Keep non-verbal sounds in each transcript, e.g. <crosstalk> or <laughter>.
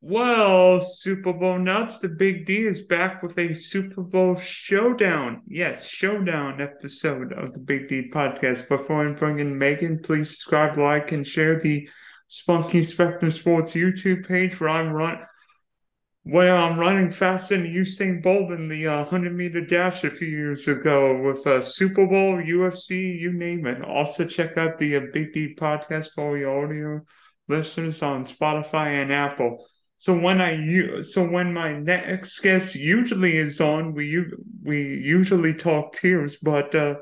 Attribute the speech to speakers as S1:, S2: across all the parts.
S1: Well, Super Bowl nuts, the Big D is back with a Super Bowl showdown. Yes, showdown episode of the Big D podcast. Before I bring in Megan, please subscribe, like, and share the Spunky Spectrum Sports YouTube page where I'm run where I'm running faster than Usain Bolt in the uh, 100 meter dash a few years ago with uh, Super Bowl, UFC, you name it. Also, check out the uh, Big D podcast for your audio listeners on Spotify and Apple. So when I so when my next guest usually is on, we we usually talk tiers, but uh,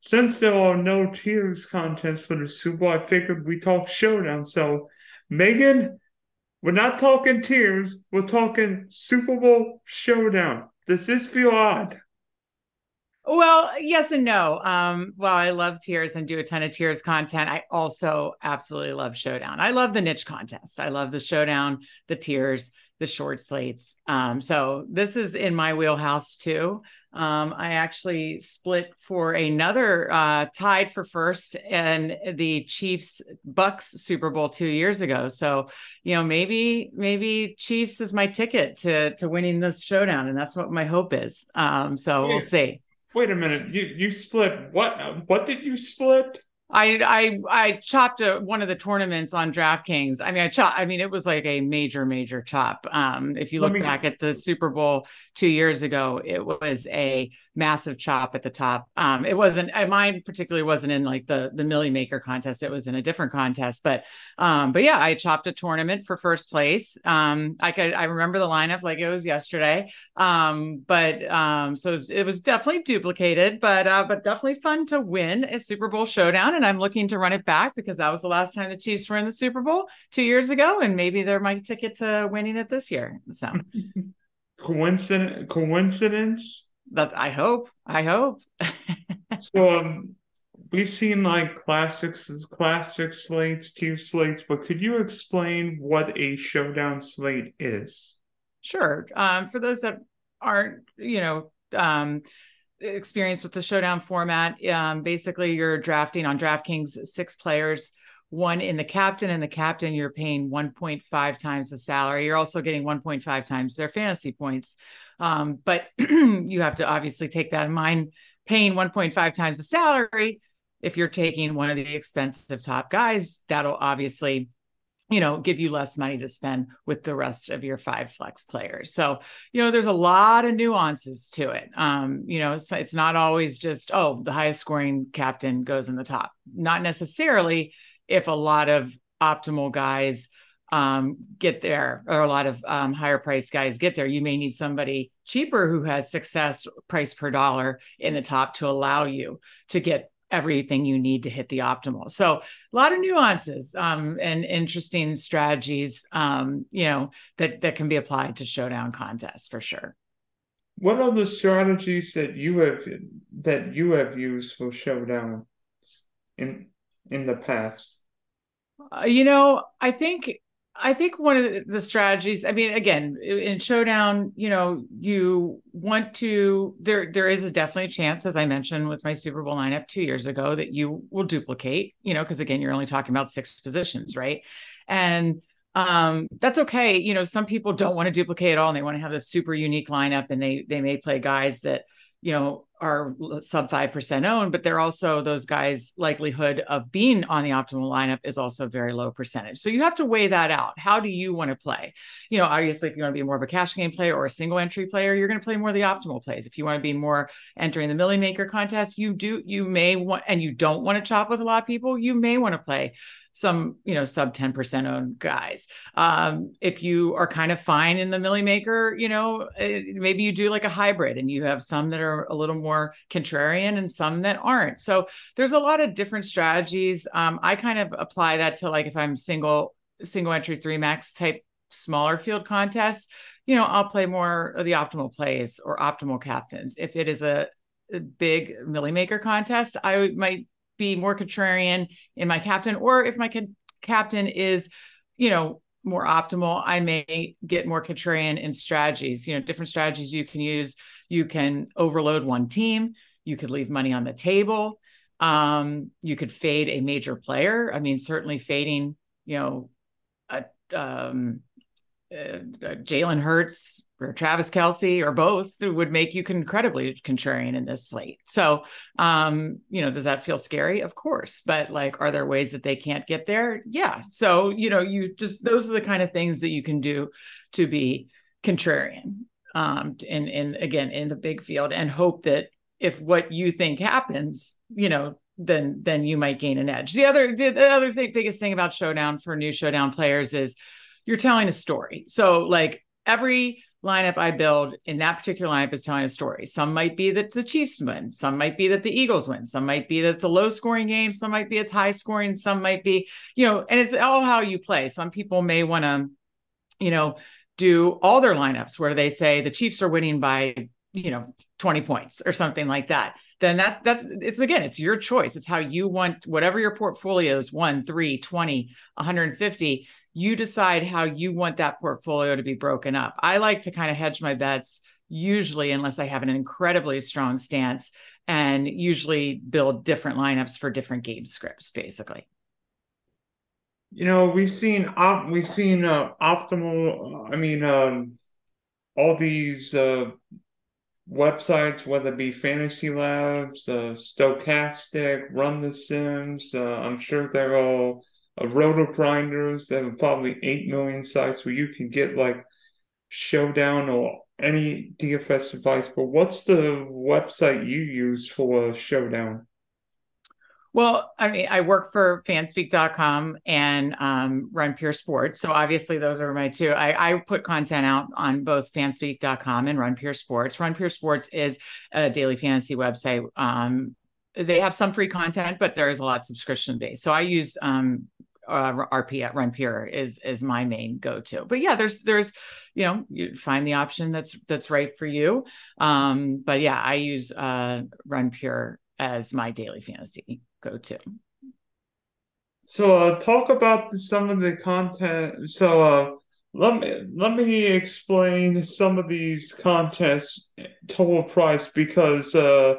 S1: since there are no tiers contests for the Super Bowl, I figured we talk showdown. So Megan, we're not talking tiers, we're talking Super Bowl showdown. Does this feel odd?
S2: Well, yes and no. Um, well, I love tiers and do a ton of tiers content. I also absolutely love showdown. I love the niche contest. I love the showdown, the tiers, the short slates. Um, so this is in my wheelhouse too. Um, I actually split for another uh, tied for first and the Chiefs Bucks Super Bowl two years ago. So you know maybe maybe Chiefs is my ticket to to winning this showdown, and that's what my hope is. Um, so we'll see.
S1: Wait a minute. You you split what? What did you split?
S2: I I I chopped a, one of the tournaments on DraftKings. I mean, I chop. I mean, it was like a major major chop. Um, if you look me... back at the Super Bowl two years ago, it was a massive chop at the top. Um, it wasn't. Mine particularly wasn't in like the the Millie Maker contest. It was in a different contest. But um, but yeah, I chopped a tournament for first place. Um, I could I remember the lineup like it was yesterday. Um, but um, so it was, it was definitely duplicated, but uh, but definitely fun to win a Super Bowl showdown and I'm looking to run it back because that was the last time the Chiefs were in the Super Bowl two years ago, and maybe they're my ticket to winning it this year. So <laughs>
S1: coincidence? Coincidence?
S2: That I hope. I hope. <laughs>
S1: so um, we've seen like classics, classic slates, tier slates, but could you explain what a showdown slate is?
S2: Sure. Um, for those that aren't, you know, um, experience with the showdown format. Um, basically, you're drafting on DraftKings six players, one in the captain, and the captain you're paying 1.5 times the salary. You're also getting 1.5 times their fantasy points. Um, but <clears throat> you have to obviously take that in mind. Paying 1.5 times the salary, if you're taking one of the expensive top guys, that'll obviously you know, give you less money to spend with the rest of your five flex players. So, you know, there's a lot of nuances to it. Um, you know, so it's not always just, oh, the highest scoring captain goes in the top. Not necessarily if a lot of optimal guys um, get there or a lot of um, higher price guys get there. You may need somebody cheaper who has success price per dollar in the top to allow you to get everything you need to hit the optimal. So a lot of nuances um, and interesting strategies, um, you know, that that can be applied to showdown contests for sure.
S1: What are the strategies that you have that you have used for showdown in in the past?
S2: Uh, you know, I think I think one of the strategies, I mean, again, in showdown, you know, you want to there there is a definitely a chance, as I mentioned with my Super Bowl lineup two years ago, that you will duplicate, you know, because again, you're only talking about six positions, right? And um that's okay. You know, some people don't want to duplicate at all and they want to have a super unique lineup and they they may play guys that you know are sub 5% owned but they're also those guys likelihood of being on the optimal lineup is also a very low percentage. So you have to weigh that out. How do you want to play? You know obviously if you want to be more of a cash game player or a single entry player you're going to play more of the optimal plays. If you want to be more entering the millie maker contest you do you may want and you don't want to chop with a lot of people you may want to play some you know sub 10% owned guys. Um, if you are kind of fine in the millie maker you know eh, maybe you do like a hybrid and you have some that are a little more contrarian and some that aren't so there's a lot of different strategies um, i kind of apply that to like if i'm single single entry three max type smaller field contests you know i'll play more of the optimal plays or optimal captains if it is a, a big millie maker contest i might be more contrarian in my captain, or if my ca- captain is, you know, more optimal, I may get more contrarian in strategies. You know, different strategies you can use. You can overload one team. You could leave money on the table. Um, you could fade a major player. I mean, certainly fading, you know, a um, Jalen Hurts or Travis Kelce or both would make you incredibly contrarian in this slate. So, um, you know, does that feel scary? Of course. But like, are there ways that they can't get there? Yeah. So, you know, you just, those are the kind of things that you can do to be contrarian um, in, in, again, in the big field and hope that if what you think happens, you know, then then you might gain an edge. The other the, the other thing, biggest thing about showdown for new showdown players is you're telling a story. So like every lineup I build in that particular lineup is telling a story. Some might be that the Chiefs win, some might be that the Eagles win, some might be that it's a low scoring game, some might be it's high scoring, some might be, you know, and it's all how you play. Some people may want to, you know, do all their lineups where they say the Chiefs are winning by, you know, 20 points or something like that. Then that that's it's again, it's your choice. It's how you want whatever your portfolio is 1, 3, 20, 150 you decide how you want that portfolio to be broken up. I like to kind of hedge my bets, usually, unless I have an incredibly strong stance, and usually build different lineups for different game scripts, basically.
S1: You know, we've seen op- we've seen uh, optimal. I mean, um, all these uh, websites, whether it be Fantasy Labs, uh, Stokastic, Run the Sims. Uh, I'm sure they're all of roto grinders that have probably 8 million sites where you can get like showdown or any dfs advice but what's the website you use for showdown
S2: well, I mean, I work for fanspeak.com and um, run Pure Sports. So obviously, those are my two. I, I put content out on both fanspeak.com and Run Pure Sports. Run Pure Sports is a daily fantasy website. Um, they have some free content, but there is a lot subscription based. So I use um, uh, RP at Run Pure is is my main go to. But yeah, there's there's you know you find the option that's that's right for you. Um, but yeah, I use uh, Run Pure as my daily fantasy go to.
S1: So uh, talk about some of the content. So uh, let me let me explain some of these contests total price because uh,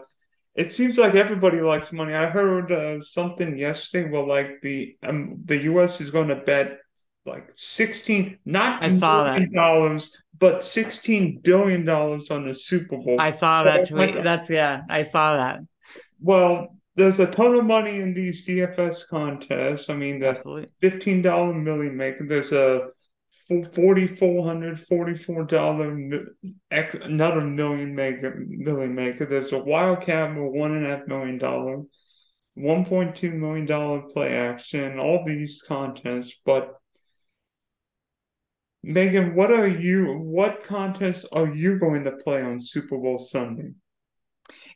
S1: it seems like everybody likes money. I heard uh, something yesterday where like the um, the U.S. is going to bet like sixteen not
S2: I saw that
S1: dollars, but sixteen billion dollars on the Super Bowl.
S2: I saw that tweet. That's yeah, I saw that.
S1: Well, there's a ton of money in these DFS contests. I mean, that's fifteen dollar million maker. There's a forty-four hundred forty-four dollar another million maker million maker. There's a wildcat with one and a half million dollar, one point two million dollar play action. All these contests, but Megan, what are you? What contests are you going to play on Super Bowl Sunday?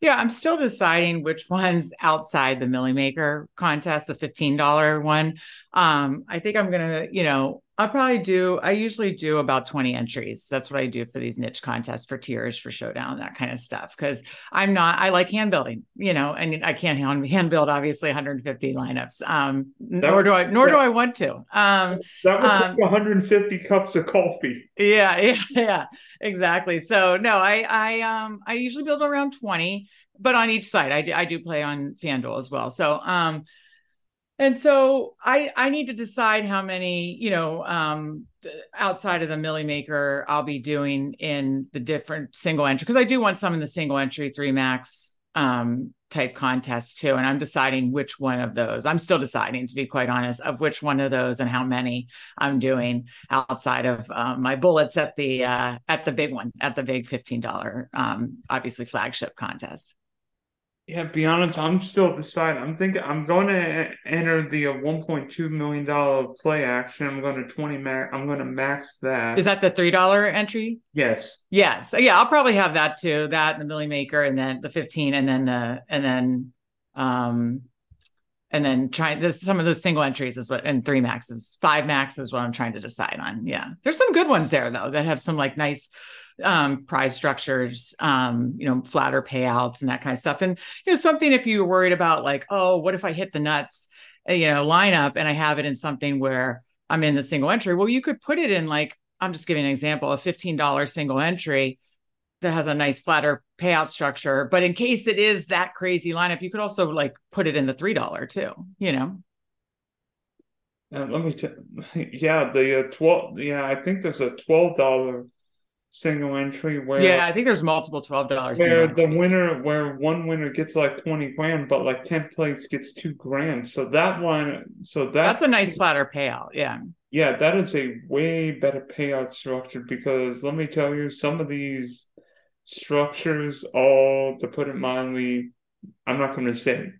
S2: Yeah, I'm still deciding which ones outside the Milly Maker contest, the $15 one. Um, I think I'm gonna, you know, I'll probably do, I usually do about 20 entries. That's what I do for these niche contests for tiers, for showdown, that kind of stuff. Cause I'm not, I like hand building, you know, and I can't hand, hand build obviously 150 lineups. Um, that nor do I, nor that, do I want to. Um,
S1: that would um, take 150 cups of coffee.
S2: Yeah. <laughs> Yeah. Yeah. Exactly. So no, I, I, um, I usually build around 20, but on each side, I do, I do play on FanDuel as well. So, um, and so i i need to decide how many you know um outside of the milly maker i'll be doing in the different single entry because i do want some in the single entry three max um type contests too. And i'm deciding which one of those i'm still deciding to be quite honest of which one of those and how many i'm doing outside of uh, my bullets at the uh at the big one at the big $15 um obviously flagship contest
S1: yeah, be honest, I'm still deciding. I'm thinking I'm going to enter the uh, 1.2 million dollar play action. I'm going to 20 max. I'm going to max that.
S2: Is that the three dollar entry?
S1: Yes.
S2: Yes. Yeah, I'll probably have that too. That and the Milly Maker, and then the 15, and then the and then um and then trying this some of those single entries is what and three maxes, five max is what I'm trying to decide on. Yeah, there's some good ones there though that have some like nice um, prize structures, um, you know, flatter payouts and that kind of stuff. And you know, something if you're worried about like, oh, what if I hit the nuts, uh, you know, lineup and I have it in something where I'm in the single entry. Well, you could put it in like I'm just giving an example, a $15 single entry that has a nice flatter payout structure. But in case it is that crazy lineup, you could also like put it in the three dollar too, you know.
S1: And let me <laughs> yeah, the uh, twelve yeah, I think there's a twelve dollar single entry where
S2: yeah, I think there's multiple twelve dollars.
S1: where the winner where one winner gets like 20 grand but like 10th place gets two grand so that one so that
S2: that's a nice flatter payout. Yeah.
S1: yeah that is a way better payout structure because let me tell you some of these structures all to put it mildly i'm not going to say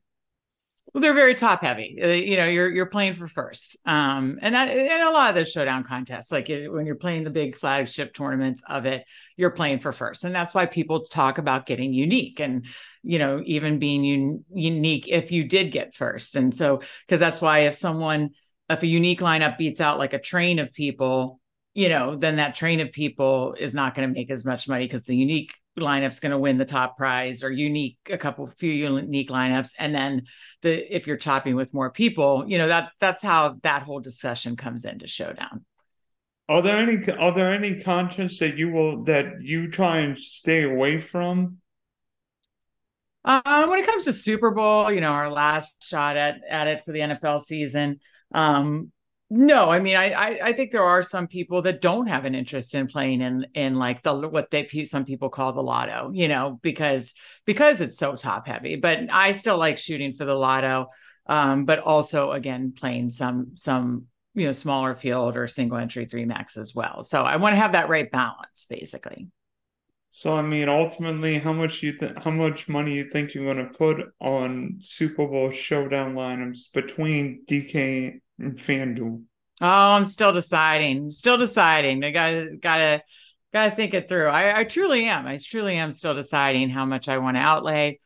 S2: they're very top heavy. Uh, you know, you're you're playing for first, um, and and a lot of the showdown contests, like it, when you're playing the big flagship tournaments of it, you're playing for first, and that's why people talk about getting unique, and you know, even being un- unique if you did get first, and so because that's why if someone if a unique lineup beats out like a train of people, you know, then that train of people is not going to make as much money because the unique lineup's going to win the top prize or unique a couple few unique lineups. And then the if you're chopping with more people you know that that's how that whole discussion comes into showdown.
S1: Are there any are there any contests that you will that you try and stay away from?
S2: Um, when it comes to super bowl you know our last shot at at it for the nfl season um no, I mean, I, I, I think there are some people that don't have an interest in playing in in like the what they some people call the lotto, you know, because because it's so top heavy. But I still like shooting for the lotto, um, but also again playing some some you know smaller field or single entry three max as well. So I want to have that right balance, basically.
S1: So I mean, ultimately, how much you th- how much money you think you're going to put on Super Bowl showdown lineups between DK <laughs> FanDuel?
S2: Oh, I'm still deciding. Still deciding. I gotta gotta gotta think it through. I, I truly am. I truly am still deciding how much I want to outlay,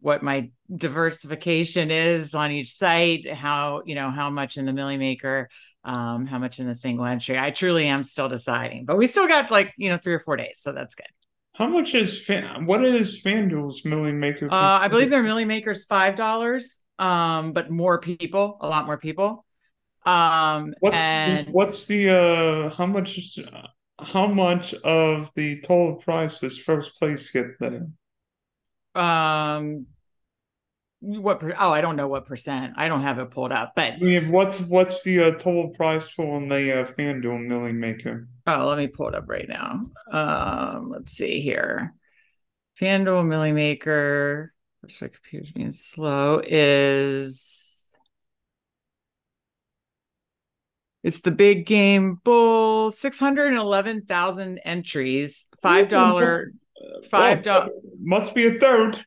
S2: what my diversification is on each site, how you know how much in the Milly Maker, um, how much in the single entry. I truly am still deciding, but we still got like you know three or four days, so that's good.
S1: How much is fan? What is FanDuel's Milly Maker?
S2: Uh, I believe their Milly Maker's five dollars, um, but more people, a lot more people. Um,
S1: what's
S2: and
S1: the, what's the uh how much how much of the total price does first place get there?
S2: Um, what? Per, oh, I don't know what percent. I don't have it pulled up, but
S1: I mean, what's what's the uh, total price for on the uh, FanDuel Milly Maker?
S2: Oh, let me pull it up right now. Um, let's see here. FanDuel Milly Maker. My computer's being slow. Is It's the big game bull, 611,000 entries, $5, $5.
S1: must be a third.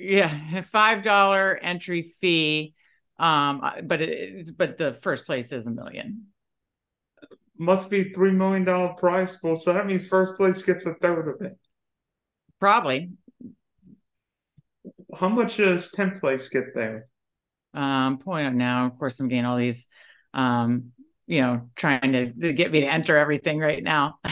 S2: Yeah, <laughs> $5 entry fee. Um, but it, but the first place is a million.
S1: Must be $3 million prize pool. So that means first place gets a third of it.
S2: Probably.
S1: How much does 10th place get there?
S2: Um, point out now, of course, I'm getting all these um you know trying to, to, get me to enter everything right now. <laughs>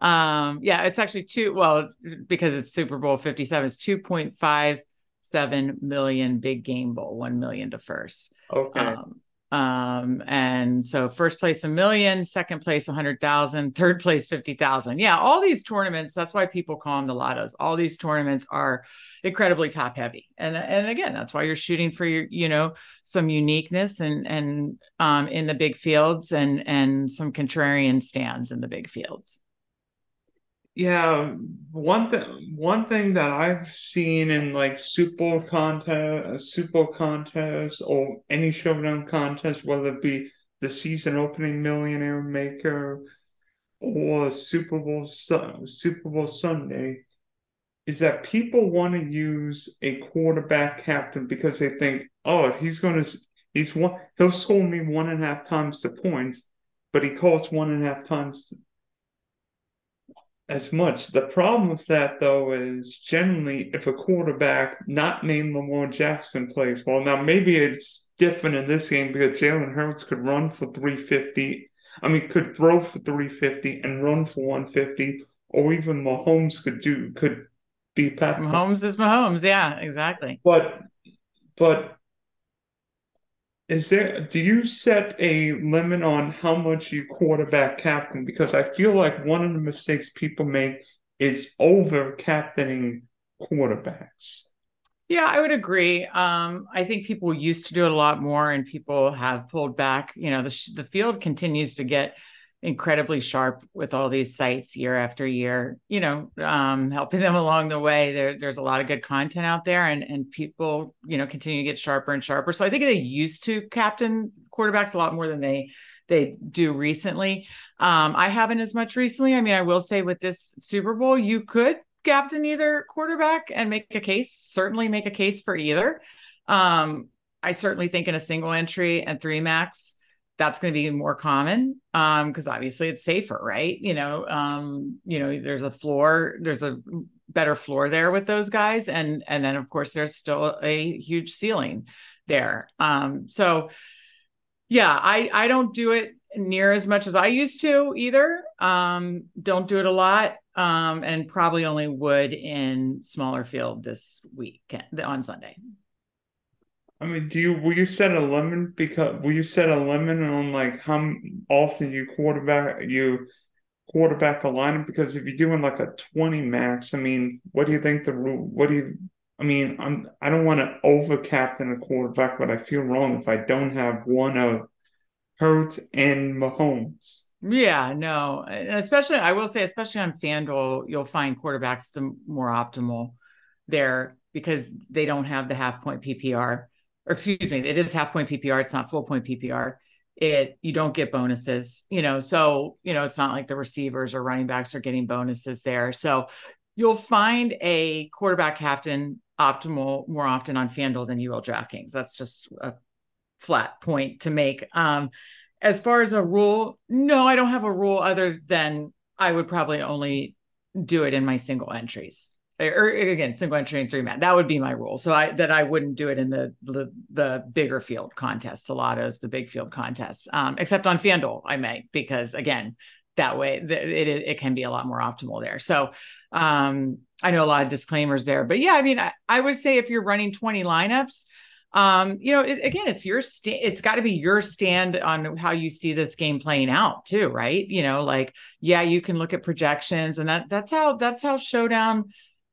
S2: Um yeah it's actually two well because it's super bowl 57 it's 2.57 million big game bowl 1 million to first.
S1: Okay.
S2: Um, um and so first place a million second place a hundred thousand third place 50,000 yeah all these tournaments that's why people call them the lottos. All these tournaments are incredibly top heavy. And and again that's why you're shooting for your you know some uniqueness and and um in the big fields and and some contrarian stands in the big fields
S1: yeah one thing one thing that i've seen in like super contest uh, super bowl contest or any showdown contest whether it be the season opening millionaire maker or super bowl super bowl sunday is that people want to use a quarterback captain because they think, oh, he's going to, he's one, he'll score me one and a half times the points, but he costs one and a half times as much. The problem with that, though, is generally if a quarterback not named Lamar Jackson plays well, now maybe it's different in this game because Jalen Hurts could run for 350. I mean, could throw for 350 and run for 150, or even Mahomes could do could be Pat
S2: Mahomes is Mahomes. Yeah, exactly.
S1: But but is there do you set a limit on how much you quarterback captain? Because I feel like one of the mistakes people make is over captaining quarterbacks.
S2: Yeah, I would agree. Um, I think people used to do it a lot more, and people have pulled back. You know, the the field continues to get incredibly sharp with all these sites year after year. You know, um, helping them <laughs> along the way. There, there's a lot of good content out there, and and people, you know, continue to get sharper and sharper. So I think they used to captain quarterbacks a lot more than they they do recently. Um, I haven't as much recently. I mean, I will say with this Super Bowl, you could captain either quarterback and make a case, certainly make a case for either. Um, I certainly think in a single entry and three max, that's going to be more common because um, obviously it's safer, right? You know, um, you know, there's a floor, there's a better floor there with those guys, and and then of course there's still a huge ceiling there. Um, so yeah, I I don't do it near as much as I used to either. Um, don't do it a lot um, and probably only would in smaller field this week on Sunday.
S1: I mean, do you will you set a limit because will you set a limit on like how often you quarterback you quarterback a lineup? Because if you're doing like a twenty max, I mean, what do you think the rule? What do you? I mean, I'm I don't want to over captain a quarterback, but I feel wrong if I don't have one of Hurts and Mahomes.
S2: Yeah, no, especially I will say, especially on FanDuel, you'll find quarterbacks the more optimal there because they don't have the half point PPR. Or excuse me, it is half point PPR. It's not full point PPR. It you don't get bonuses, you know. So you know it's not like the receivers or running backs are getting bonuses there. So you'll find a quarterback captain optimal more often on FanDuel than you will DraftKings. That's just a flat point to make. Um, as far as a rule, no, I don't have a rule other than I would probably only do it in my single entries. Or, again, single entry and three man. That would be my rule. So I that I wouldn't do it in the the, the bigger field contests, the lottos, the big field contests. Um, except on FanDuel, I may because again, that way it, it it can be a lot more optimal there. So um, I know a lot of disclaimers there, but yeah, I mean, I, I would say if you're running 20 lineups, um you know it, again it's your st- it's got to be your stand on how you see this game playing out too right you know like yeah you can look at projections and that that's how that's how showdown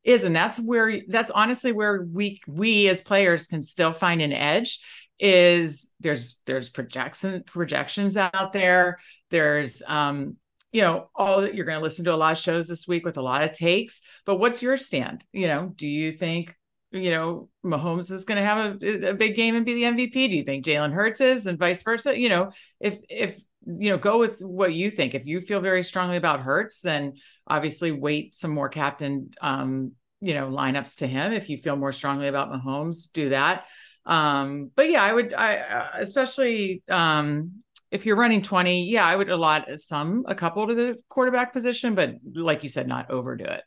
S2: is and that's where that's honestly where we we as players can still find an edge is there's there's projection projections out there there's um you know all that you're going to listen to a lot of shows this week with a lot of takes but what's your stand you know do you think you know, Mahomes is going to have a, a, big game and be the MVP? Do you think Jalen Hurts is, and vice versa? You know, if if you know, go with what you think. If you feel very strongly about Hurts, then obviously wait some more captain, um, you know, lineups to him. If you feel more strongly about Mahomes, do that. Um, but yeah, I would, I uh, especially um, if you're running 20, yeah, I would allot some, a couple to the quarterback position, but like you said, not overdo it.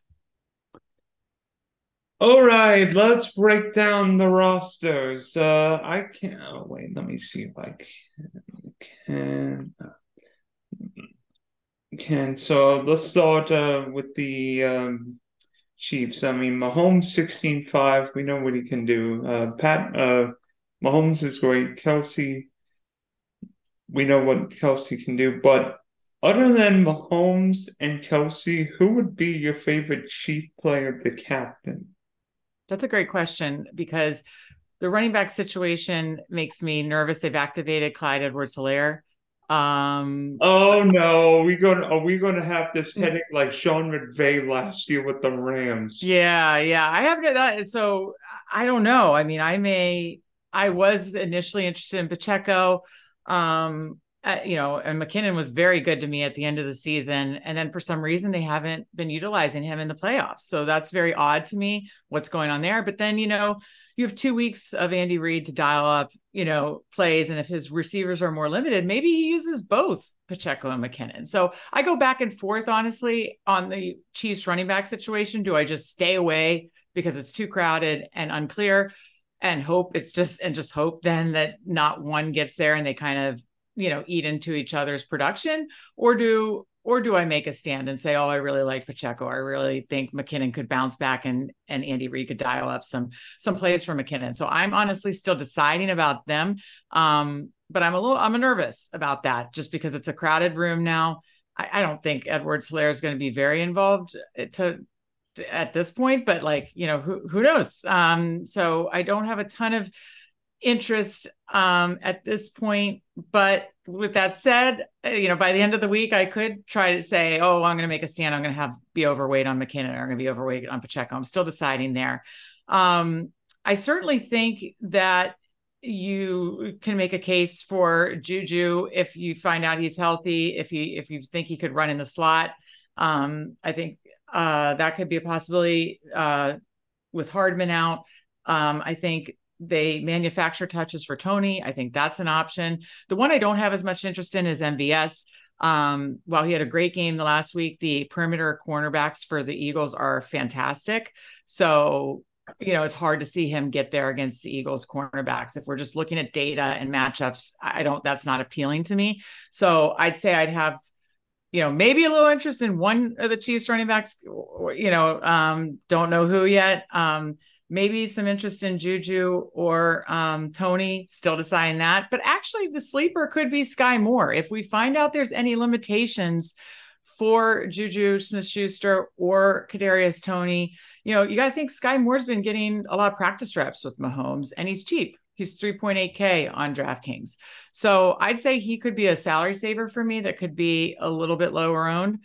S1: All right, let's break down the rosters. Uh, I can't oh, wait. Let me see if I can. Can, can. so let's start uh, with the um, Chiefs. I mean, Mahomes 16-5. We know what he can do. Uh, Pat uh, Mahomes is great. Kelce, we know what Kelce can do. But other than Mahomes and Kelce, who would be your favorite Chief player, the captain?
S2: That's a great question because the running back situation makes me nervous. They've activated Clyde Edwards Helaire. Um,
S1: oh no, we going are we going to have this mm. headache like Sean McVay last year with the Rams?
S2: Yeah, yeah, I have that. So I don't know. I mean, I may. I was initially interested in Pacheco. Um, uh, you know, and McKinnon was very good to me at the end of the season. And then for some reason, they haven't been utilizing him in the playoffs. So that's very odd to me what's going on there. But then, you know, you have two weeks of Andy Reid to dial up, you know, plays. And if his receivers are more limited, maybe he uses both Pacheco and McKinnon. So I go back and forth, honestly, on the Chiefs running back situation. Do I just stay away because it's too crowded and unclear? and hope it's just and just hope then that not one gets there and they kind of you know eat into each other's production or do or do I make a stand and say, oh, I really like Pacheco. I really think McKinnon could bounce back and and Andy Reid could dial up some some plays for McKinnon. So I'm honestly still deciding about them. Um, but I'm a little I'm nervous about that just because it's a crowded room now. I, I don't think Edward Helaire is going to be very involved uh, to at this point, but like, you know, who who knows? Um, so I don't have a ton of interest um at this point. But with that said, uh, you know, by the end of the week, I could try to say, oh, I'm gonna make a stand, I'm gonna have be overweight on McKinnon, or I'm gonna be overweight on Pacheco. I'm still deciding there. Um, I certainly think that you can make a case for Juju if you find out he's healthy, if you if you think he could run in the slot. Um, I think uh, that could be a possibility uh, with Hardman out. Um, I think they manufacture touches for Toney. I think that's an option. The one I don't have as much interest in is MVS. Um, while he had a great game the last week, the perimeter cornerbacks for the Eagles are fantastic. So you know, it's hard to see him get there against the Eagles cornerbacks. If we're just looking at data and matchups, I don't, that's not appealing to me. So I'd say I'd have, you know, maybe a little interest in one of the Chiefs running backs, you know, um, don't know who yet. Um, maybe some interest in Juju or um, Toney, still deciding that. But actually, the sleeper could be Skyy Moore. If we find out there's any limitations for Juju Smith Schuster or Kadarius Toney, you know, you got to think Skyy Moore's been getting a lot of practice reps with Mahomes and he's cheap. He's 3.8K on DraftKings. So I'd say he could be a salary saver for me that could be a little bit lower owned.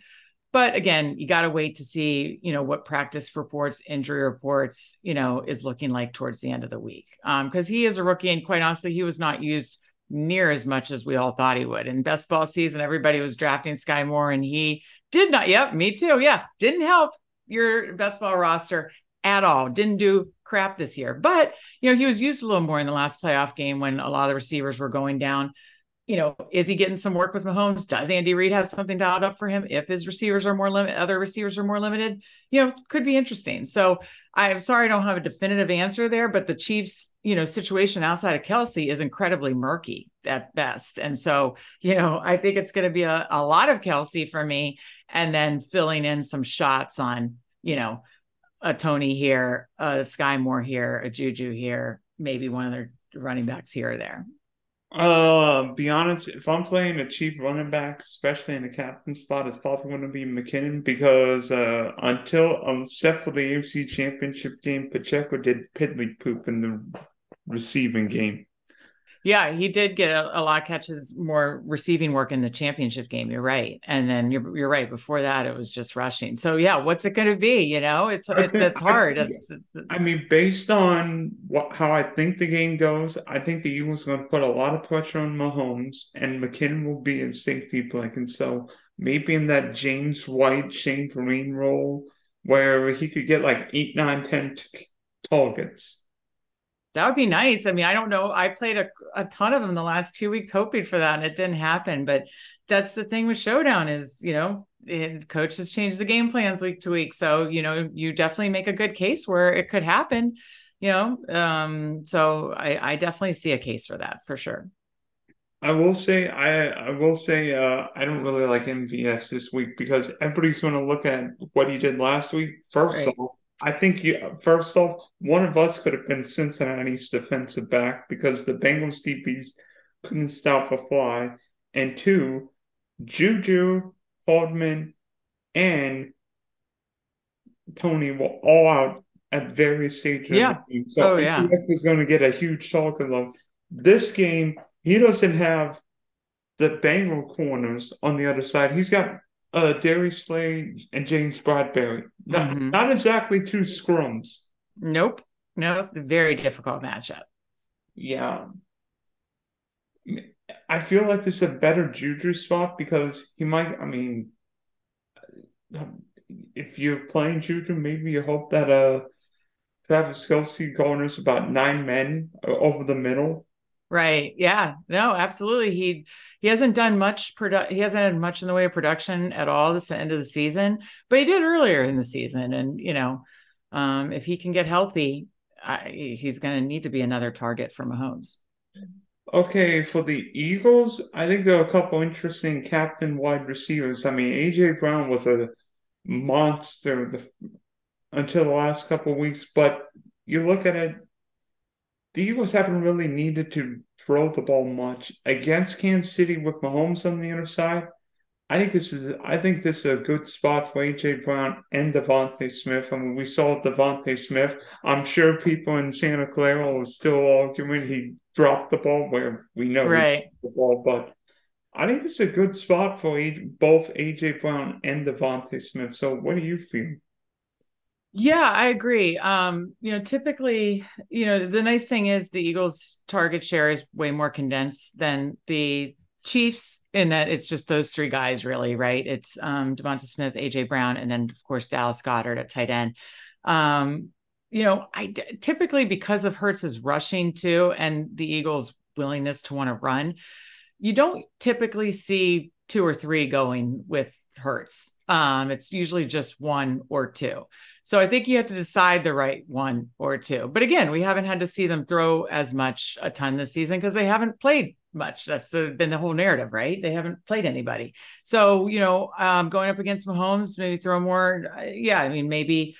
S2: But again, you got to wait to see, you know, what practice reports, injury reports, you know, is looking like towards the end of the week. Um, because he is a rookie and quite honestly, he was not used near as much as we all thought he would. In best ball season, everybody was drafting Skyy Moore, and he did not. Yep, me too. Yeah, didn't help your best ball roster at all. Didn't do crap this year, but you know he was used a little more in the last playoff game when a lot of the receivers were going down you know, is he getting some work with Mahomes? Does Andy Reid have something dialed up for him? If his receivers are more limited, other receivers are more limited, you know, could be interesting. So I'm sorry I don't have a definitive answer there, but the Chiefs, you know, situation outside of Kelce is incredibly murky at best. And so, you know, I think it's going to be a, a lot of Kelce for me and then filling in some shots on, you know, a Toney here, a Skyy Moore here, a Juju here, maybe one of their running backs here or there.
S1: Uh, be honest, if I'm playing a chief running back, especially in the captain spot, it's probably going to be McKinnon because uh, until except for the AFC Championship game, Pacheco did piddly poop in the receiving game.
S2: Yeah, he did get a, a, lot of catches, more receiving work in the championship game. You're right, and then you're you're right. Before that, it was just rushing. So yeah, what's it going to be? You know, it's it, it's hard.
S1: I,
S2: it's,
S1: it's, I mean, based on what how I think the game goes, I think the Eagles are going to put a lot of pressure on Mahomes, and McKinnon will be in safety blanket. And so maybe in that James White, Shane Vereen role, where he could get like eight, nine, ten t- targets.
S2: That would be nice. I mean, I don't know. I played a, a ton of them the last two weeks, hoping for that, and it didn't happen. But that's the thing with Showdown is, you know, it, coaches change the game plans week to week. So, you know, you definitely make a good case where it could happen, you know. Um, so I, I definitely see a case for that for sure.
S1: I will say I I will say uh, I don't really like MVS this week because everybody's going to look at what he did last week. First right. off, I think you first off, one of us could have been Cincinnati's defensive back because the Bengals DBs couldn't stop a fly, and two, Juju, Hardman, and Toney were all out at various stages.
S2: Yeah.
S1: So
S2: oh, yeah.
S1: was going to get a huge of love. This game, he doesn't have the Bengal corners on the other side. He's got uh, Darius Slay and James Bradberry. Not, mm-hmm. not exactly two scrums.
S2: Nope. No, very difficult matchup.
S1: Yeah. I feel like this is a better Juju spot because he might, I mean, if you're playing Juju, maybe you hope that uh Travis Kelce garners about nine men over the middle
S2: Right. Yeah. No, absolutely. He he hasn't done much produ- he hasn't had much in the way of production at all this end of the season, but he did earlier in the season. And you know, um, if he can get healthy, I, he's going to need to be another target for Mahomes.
S1: Okay, for the Eagles, I think there are a couple interesting captain wide receivers. I mean, AJ Brown was a monster the, until the last couple weeks, but you look at it, the Eagles haven't really needed to throw the ball much against Kansas City with Mahomes on the other side. I think this is I think this is a good spot for AJ Brown and DeVonta Smith. I mean, we saw DeVonta Smith. I'm sure people in Santa Clara are still arguing he dropped the ball where we know
S2: right.
S1: the ball, but I think this is a good spot for both AJ Brown and DeVonta Smith. So, what do you feel?
S2: Yeah, I agree. Um, you know, typically, you know, the nice thing is the Eagles' target share is way more condensed than the Chiefs in that it's just those three guys, really, right? It's um, DeVonta Smith, AJ Brown, and then of course Dallas Goedert at tight end. Um, you know, I typically because of Hurts's rushing too, and the Eagles' willingness to want to run, you don't typically see two or three going with Hurts. Um, it's usually just one or two. So I think you have to decide the right one or two. But again, we haven't had to see them throw as much a ton this season because they haven't played much. That's the, been the whole narrative, right? They haven't played anybody. So, you know, um, going up against Mahomes, maybe throw more. Uh, yeah, I mean, maybe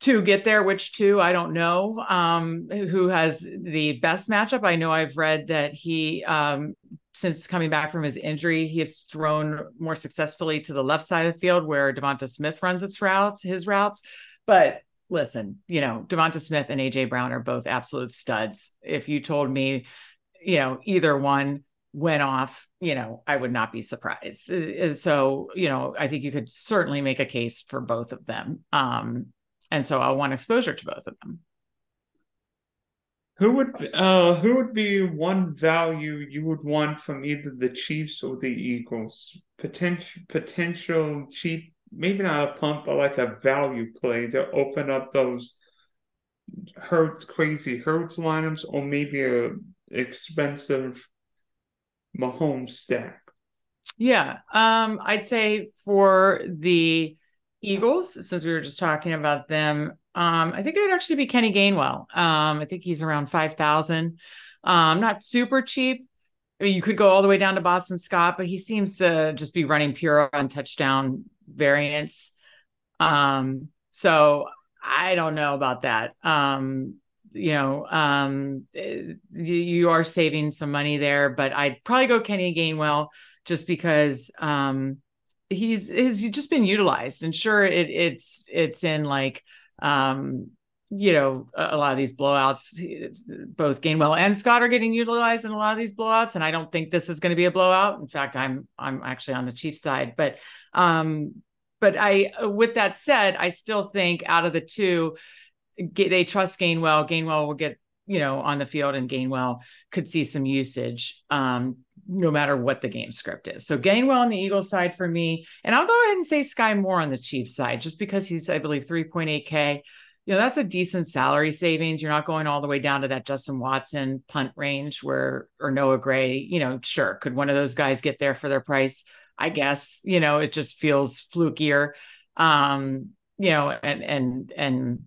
S2: to get there, which two, I don't know. Um, who has the best matchup? I know I've read that he um, since coming back from his injury, he has thrown more successfully to the left side of the field where DeVonta Smith runs its routes, his routes. But listen, you know, DeVonta Smith and AJ Brown are both absolute studs. If you told me, you know, either one went off, you know, I would not be surprised. Uh, uh, so, you know, I think you could certainly make a case for both of them. Um, and so I want exposure to both of them.
S1: Who would uh who would be one value you would want from either the Chiefs or the Eagles? Potential potential cheap, maybe not a pump, but like a value play to open up those Hurts crazy Hurts lineups, or maybe a expensive Mahomes stack.
S2: Yeah, um, I'd say for the Eagles, since we were just talking about them, um, I think it would actually be Kenny Gainwell. Um, I think he's around 5,000. Um, not super cheap. I mean, you could go all the way down to Boston Scott, but he seems to just be running pure on touchdown variants. Um, so I don't know about that. Um, you know, um, you, you, are saving some money there, but I'd probably go Kenny Gainwell just because um, he's he's just been utilized, and sure, it, it's it's in like um, you know, a, lot of these blowouts, both Gainwell and Scott are getting utilized in a lot of these blowouts, and I don't think this is going to be a blowout. In fact, I'm I'm actually on the Chiefs side, but um, but I, with that said, I still think out of the two, they trust Gainwell. Gainwell will get you know on the field, and Gainwell could see some usage. Um, no matter what the game script is. So Gainwell on the Eagles side for me, and I'll go ahead and say Skyy Moore on the Chiefs side, just because he's, I believe, 3.8K. You know, that's a decent salary savings. You're not going all the way down to that Justin Watson punt range where, or Noah Gray, you know, sure. Could one of those guys get there for their price? I guess, you know, it just feels flukier. Um, you know, and, and, and,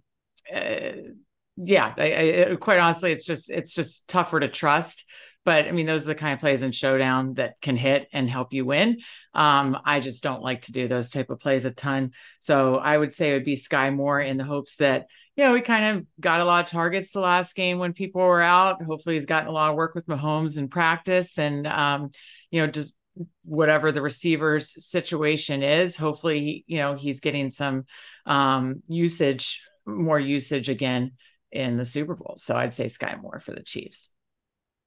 S2: uh, yeah, I, I, quite honestly, it's just, it's just tougher to trust. But I mean, those are the kind of plays in showdown that can hit and help you win. Um, I just don't like to do those type of plays a ton. So I would say it would be Skyy Moore in the hopes that, you know, we kind of got a lot of targets the last game when people were out. Hopefully he's gotten a lot of work with Mahomes in practice and, um, you know, just whatever the receiver's situation is. Hopefully, you know, he's getting some um, usage, more usage again in the Super Bowl. So I'd say Skyy Moore for the Chiefs.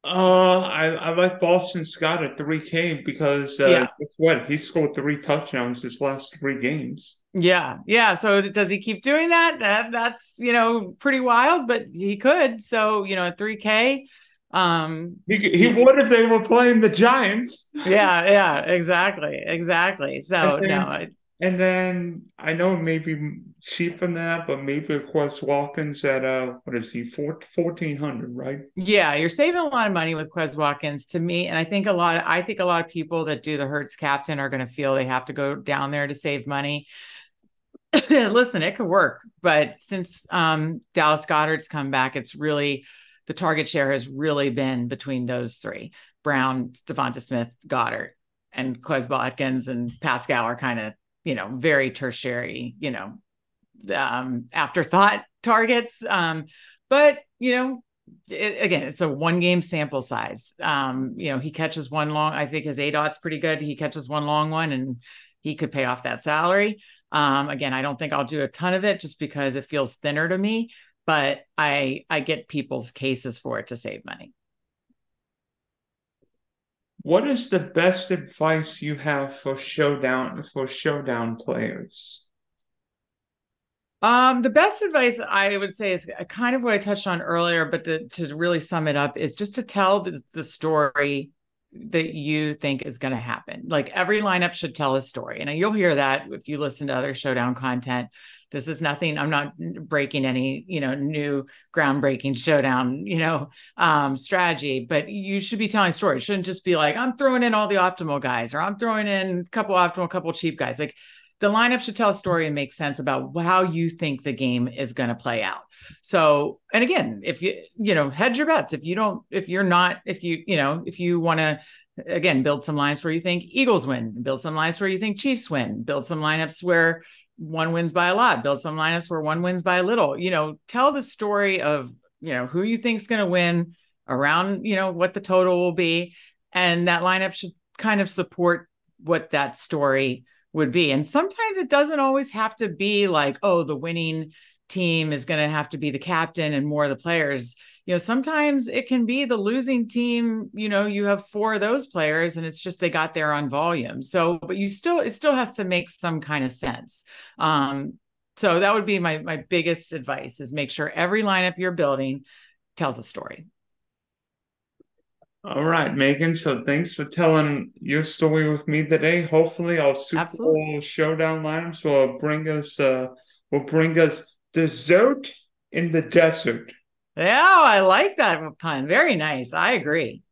S1: Uh, I, I like Boston Scott at 3K because uh, yeah. guess what? He scored three touchdowns his last three games.
S2: Yeah, yeah. So does he keep doing that? That that's you know pretty wild, but he could. So you know at 3K, um,
S1: he he would if they were playing the Giants.
S2: Yeah, yeah, exactly, exactly. So <laughs> no, I,
S1: and then I know maybe cheaper than that, but maybe of course Watkins at uh what is he fourteen hundred, right?
S2: Yeah, you're saving a lot of money with Quez Watkins to me, and I think a lot. Of, I think a lot of people that do the Hurts captain are going to feel they have to go down there to save money. <coughs> Listen, it could work, but since um, Dallas Goedert's come back, it's really the target share has really been between those three: Brown, DeVonta Smith, Goedert, and Quez Watkins and Pascal are kind of you know, very tertiary, you know, um, afterthought targets. Um, but you know, it, again, it's a one game sample size. Um, you know, he catches one long, I think his ADOT's pretty good. He catches one long one and he could pay off that salary. Um, again, I don't think I'll do a ton of it just because it feels thinner to me, but I I get people's cases for it to save money.
S1: What is the best advice you have for showdown for showdown players?
S2: Um, the best advice I would say is kind of what I touched on earlier, but to, to really sum it up is just to tell the, the story that you think is going to happen. Like every lineup should tell a story. And you'll hear that if you listen to other showdown content. This is nothing, I'm not breaking any, you know, new groundbreaking showdown, you know, um, strategy, but you should be telling stories. It shouldn't just be like, I'm throwing in all the optimal guys or I'm throwing in a couple optimal, a couple cheap guys. Like the lineup should tell a story and make sense about how you think the game is going to play out. So, and again, if you, you know, hedge your bets. If you don't, if you're not, if you, you know, if you want to, again, build some lines where you think Eagles win, build some lines where you think Chiefs win, build some lineups where one wins by a lot, build some lineups where one wins by a little, you know, tell the story of, you know, who you think's going to win around, you know, what the total will be. And that lineup should kind of support what that story would be. And sometimes it doesn't always have to be like, oh, the winning team is going to have to be the captain and more of the players. You know, sometimes it can be the losing team, you know, you have four of those players and it's just they got there on volume. So, but you still it still has to make some kind of sense. Um so that would be my my biggest advice is make sure every lineup you're building tells a story.
S1: All right, Megan. So thanks for telling your story with me today. Hopefully, our Super Absolutely. Bowl showdown lineups will bring us uh, will bring us dessert in the desert.
S2: Yeah, I like that pun. Very nice. I agree.